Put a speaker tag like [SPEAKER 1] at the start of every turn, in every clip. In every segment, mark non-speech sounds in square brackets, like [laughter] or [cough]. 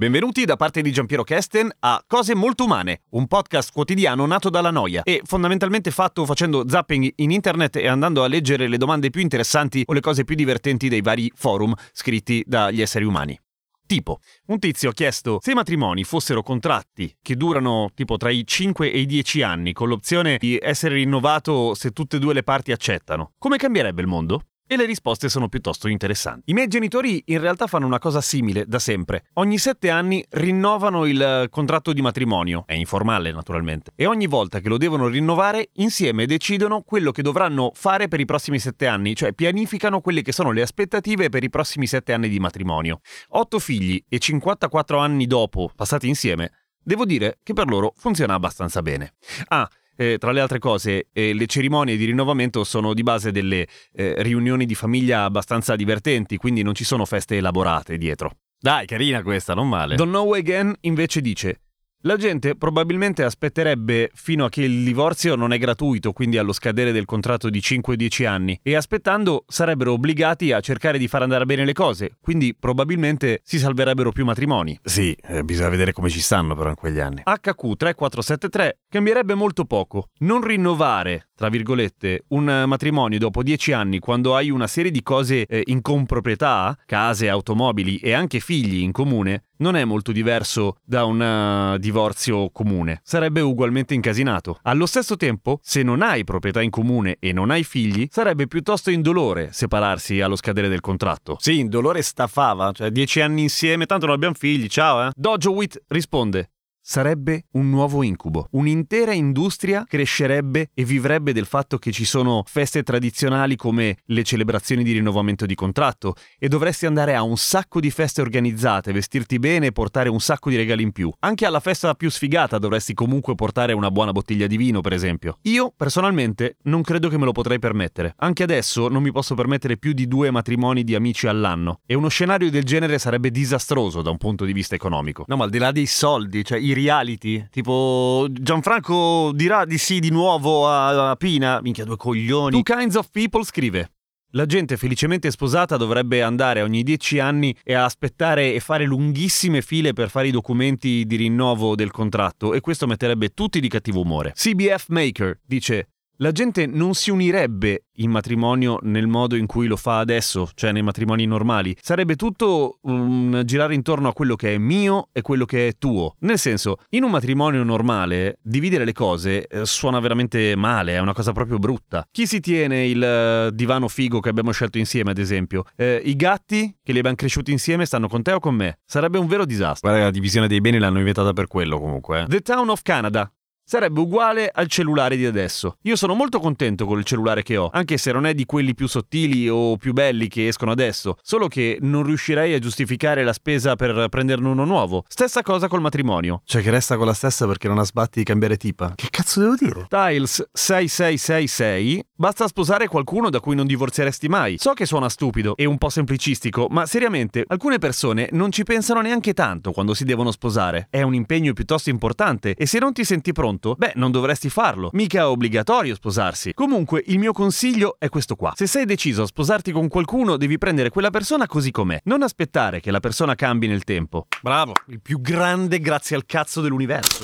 [SPEAKER 1] Benvenuti da parte di Giampiero Kesten a Cose Molto Umane, un podcast quotidiano nato dalla noia e fondamentalmente fatto facendo zapping in internet e andando a leggere le domande più interessanti o le cose più divertenti dei vari forum scritti dagli esseri umani. Tipo, un tizio ha chiesto se i matrimoni fossero contratti che durano tipo tra i 5 e i 10 anni con l'opzione di essere rinnovato se tutte e due le parti accettano, come cambierebbe il mondo? E le risposte sono piuttosto interessanti. I miei genitori in realtà fanno una cosa simile da sempre. Ogni sette anni rinnovano il eh, contratto di matrimonio, è informale naturalmente, e ogni volta che lo devono rinnovare insieme decidono quello che dovranno fare per i prossimi sette anni, cioè pianificano quelle che sono le aspettative per i prossimi sette anni di matrimonio. Otto figli e 54 anni dopo, passati insieme, Devo dire che per loro funziona abbastanza bene. Ah, eh, tra le altre cose, eh, le cerimonie di rinnovamento sono di base delle eh, riunioni di famiglia abbastanza divertenti, quindi non ci sono feste elaborate dietro. Dai, carina questa, non male. Don't Know Again invece dice la gente probabilmente aspetterebbe fino a che il divorzio non è gratuito, quindi allo scadere del contratto di 5-10 anni, e aspettando sarebbero obbligati a cercare di far andare bene le cose, quindi probabilmente si salverebbero più matrimoni. Sì, eh, bisogna vedere come ci stanno però in quegli anni. HQ3473 cambierebbe molto poco. Non rinnovare, tra virgolette, un matrimonio dopo 10 anni quando hai una serie di cose eh, in comproprietà, case, automobili e anche figli in comune, non è molto diverso da un uh, divorzio comune. Sarebbe ugualmente incasinato. Allo stesso tempo, se non hai proprietà in comune e non hai figli, sarebbe piuttosto indolore separarsi allo scadere del contratto. Sì, indolore staffava, cioè dieci anni insieme, tanto non abbiamo figli, ciao eh. Dojo Wit risponde sarebbe un nuovo incubo. Un'intera industria crescerebbe e vivrebbe del fatto che ci sono feste tradizionali come le celebrazioni di rinnovamento di contratto e dovresti andare a un sacco di feste organizzate, vestirti bene e portare un sacco di regali in più. Anche alla festa più sfigata dovresti comunque portare una buona bottiglia di vino, per esempio. Io, personalmente, non credo che me lo potrei permettere. Anche adesso non mi posso permettere più di due matrimoni di amici all'anno e uno scenario del genere sarebbe disastroso da un punto di vista economico. No, ma al di là dei soldi, cioè i reality. Tipo, Gianfranco dirà di sì di nuovo a, a Pina. Minchia, due coglioni. Two Kinds of People scrive. La gente felicemente sposata dovrebbe andare ogni dieci anni e aspettare e fare lunghissime file per fare i documenti di rinnovo del contratto e questo metterebbe tutti di cattivo umore. CBF Maker dice la gente non si unirebbe in matrimonio nel modo in cui lo fa adesso, cioè nei matrimoni normali. Sarebbe tutto um, girare intorno a quello che è mio e quello che è tuo. Nel senso, in un matrimonio normale, dividere le cose eh, suona veramente male, è una cosa proprio brutta. Chi si tiene il uh, divano figo che abbiamo scelto insieme, ad esempio? Eh, I gatti che li abbiamo cresciuti insieme stanno con te o con me? Sarebbe un vero disastro. Guarda, la divisione dei beni l'hanno inventata per quello comunque. Eh. The Town of Canada sarebbe uguale al cellulare di adesso. Io sono molto contento con il cellulare che ho, anche se non è di quelli più sottili o più belli che escono adesso, solo che non riuscirei a giustificare la spesa per prenderne uno nuovo. Stessa cosa col matrimonio. Cioè che resta con la stessa perché non ha sbatti di cambiare tipa. Che cazzo devo dire? Tiles 6666 Basta sposare qualcuno da cui non divorzieresti mai. So che suona stupido e un po' semplicistico, ma seriamente, alcune persone non ci pensano neanche tanto quando si devono sposare. È un impegno piuttosto importante e se non ti senti pronto pronto? Beh, non dovresti farlo. Mica è obbligatorio sposarsi. Comunque, il mio consiglio è questo qua. Se sei deciso a sposarti con qualcuno, devi prendere quella persona così com'è. Non aspettare che la persona cambi nel tempo. Bravo, il più grande grazie al cazzo dell'universo.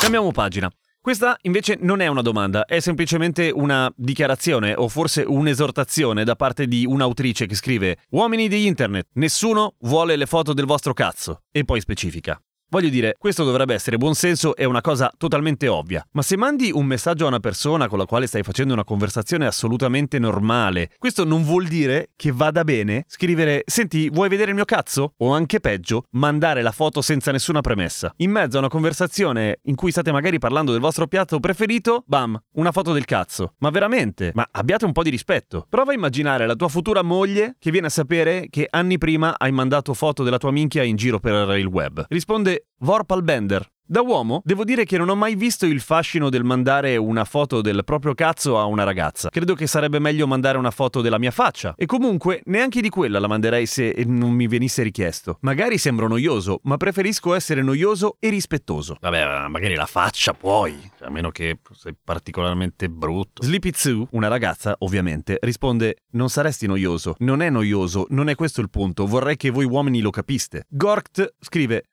[SPEAKER 1] Cambiamo pagina. Questa invece non è una domanda, è semplicemente una dichiarazione o forse un'esortazione da parte di un'autrice che scrive Uomini di internet, nessuno vuole le foto del vostro cazzo. E poi specifica. Voglio dire, questo dovrebbe essere buonsenso e una cosa totalmente ovvia. Ma se mandi un messaggio a una persona con la quale stai facendo una conversazione assolutamente normale, questo non vuol dire che vada bene scrivere Senti, vuoi vedere il mio cazzo? O anche peggio, mandare la foto senza nessuna premessa. In mezzo a una conversazione in cui state magari parlando del vostro piatto preferito, bam, una foto del cazzo. Ma veramente? Ma abbiate un po' di rispetto. Prova a immaginare la tua futura moglie che viene a sapere che anni prima hai mandato foto della tua minchia in giro per il web. Risponde Vorpal Bender. Da uomo, devo dire che non ho mai visto il fascino del mandare una foto del proprio cazzo a una ragazza. Credo che sarebbe meglio mandare una foto della mia faccia. E comunque, neanche di quella la manderei se non mi venisse richiesto. Magari sembro noioso, ma preferisco essere noioso e rispettoso. Vabbè, magari la faccia puoi, a meno che sei particolarmente brutto. Sleepy Sue, una ragazza, ovviamente, risponde: Non saresti noioso. Non è noioso, non è questo il punto. Vorrei che voi uomini lo capiste. Gorkt scrive: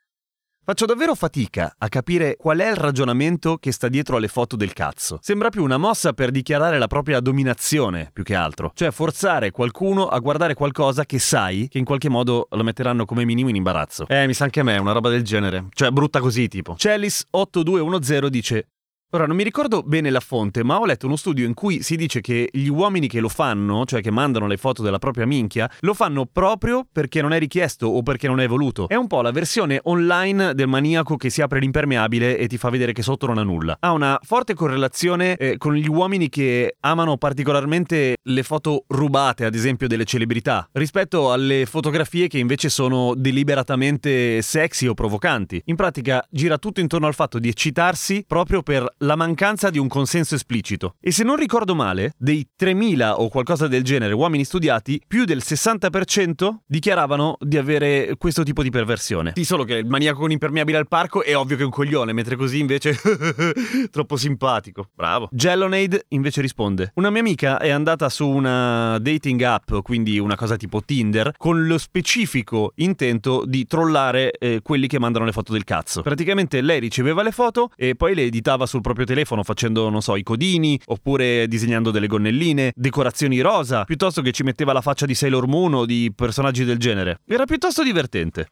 [SPEAKER 1] Faccio davvero fatica a capire qual è il ragionamento che sta dietro alle foto del cazzo. Sembra più una mossa per dichiarare la propria dominazione, più che altro. Cioè forzare qualcuno a guardare qualcosa che sai che in qualche modo lo metteranno come minimo in imbarazzo. Eh, mi sa anche a me, una roba del genere. Cioè, brutta così, tipo. Celis8210 dice... Ora, non mi ricordo bene la fonte, ma ho letto uno studio in cui si dice che gli uomini che lo fanno, cioè che mandano le foto della propria minchia, lo fanno proprio perché non è richiesto o perché non è voluto. È un po' la versione online del maniaco che si apre l'impermeabile e ti fa vedere che sotto non ha nulla. Ha una forte correlazione eh, con gli uomini che amano particolarmente le foto rubate, ad esempio, delle celebrità, rispetto alle fotografie che invece sono deliberatamente sexy o provocanti. In pratica gira tutto intorno al fatto di eccitarsi proprio per la mancanza di un consenso esplicito. E se non ricordo male, dei 3.000 o qualcosa del genere uomini studiati, più del 60% dichiaravano di avere questo tipo di perversione. Sì, solo che il maniaco con impermeabile al parco è ovvio che è un coglione, mentre così invece [laughs] troppo simpatico. Bravo. Jellonade invece risponde: Una mia amica è andata su una dating app, quindi una cosa tipo Tinder, con lo specifico intento di trollare eh, quelli che mandano le foto del cazzo. Praticamente lei riceveva le foto e poi le editava sul proprio telefono facendo, non so, i codini, oppure disegnando delle gonnelline, decorazioni rosa, piuttosto che ci metteva la faccia di Sailor Moon o di personaggi del genere. Era piuttosto divertente.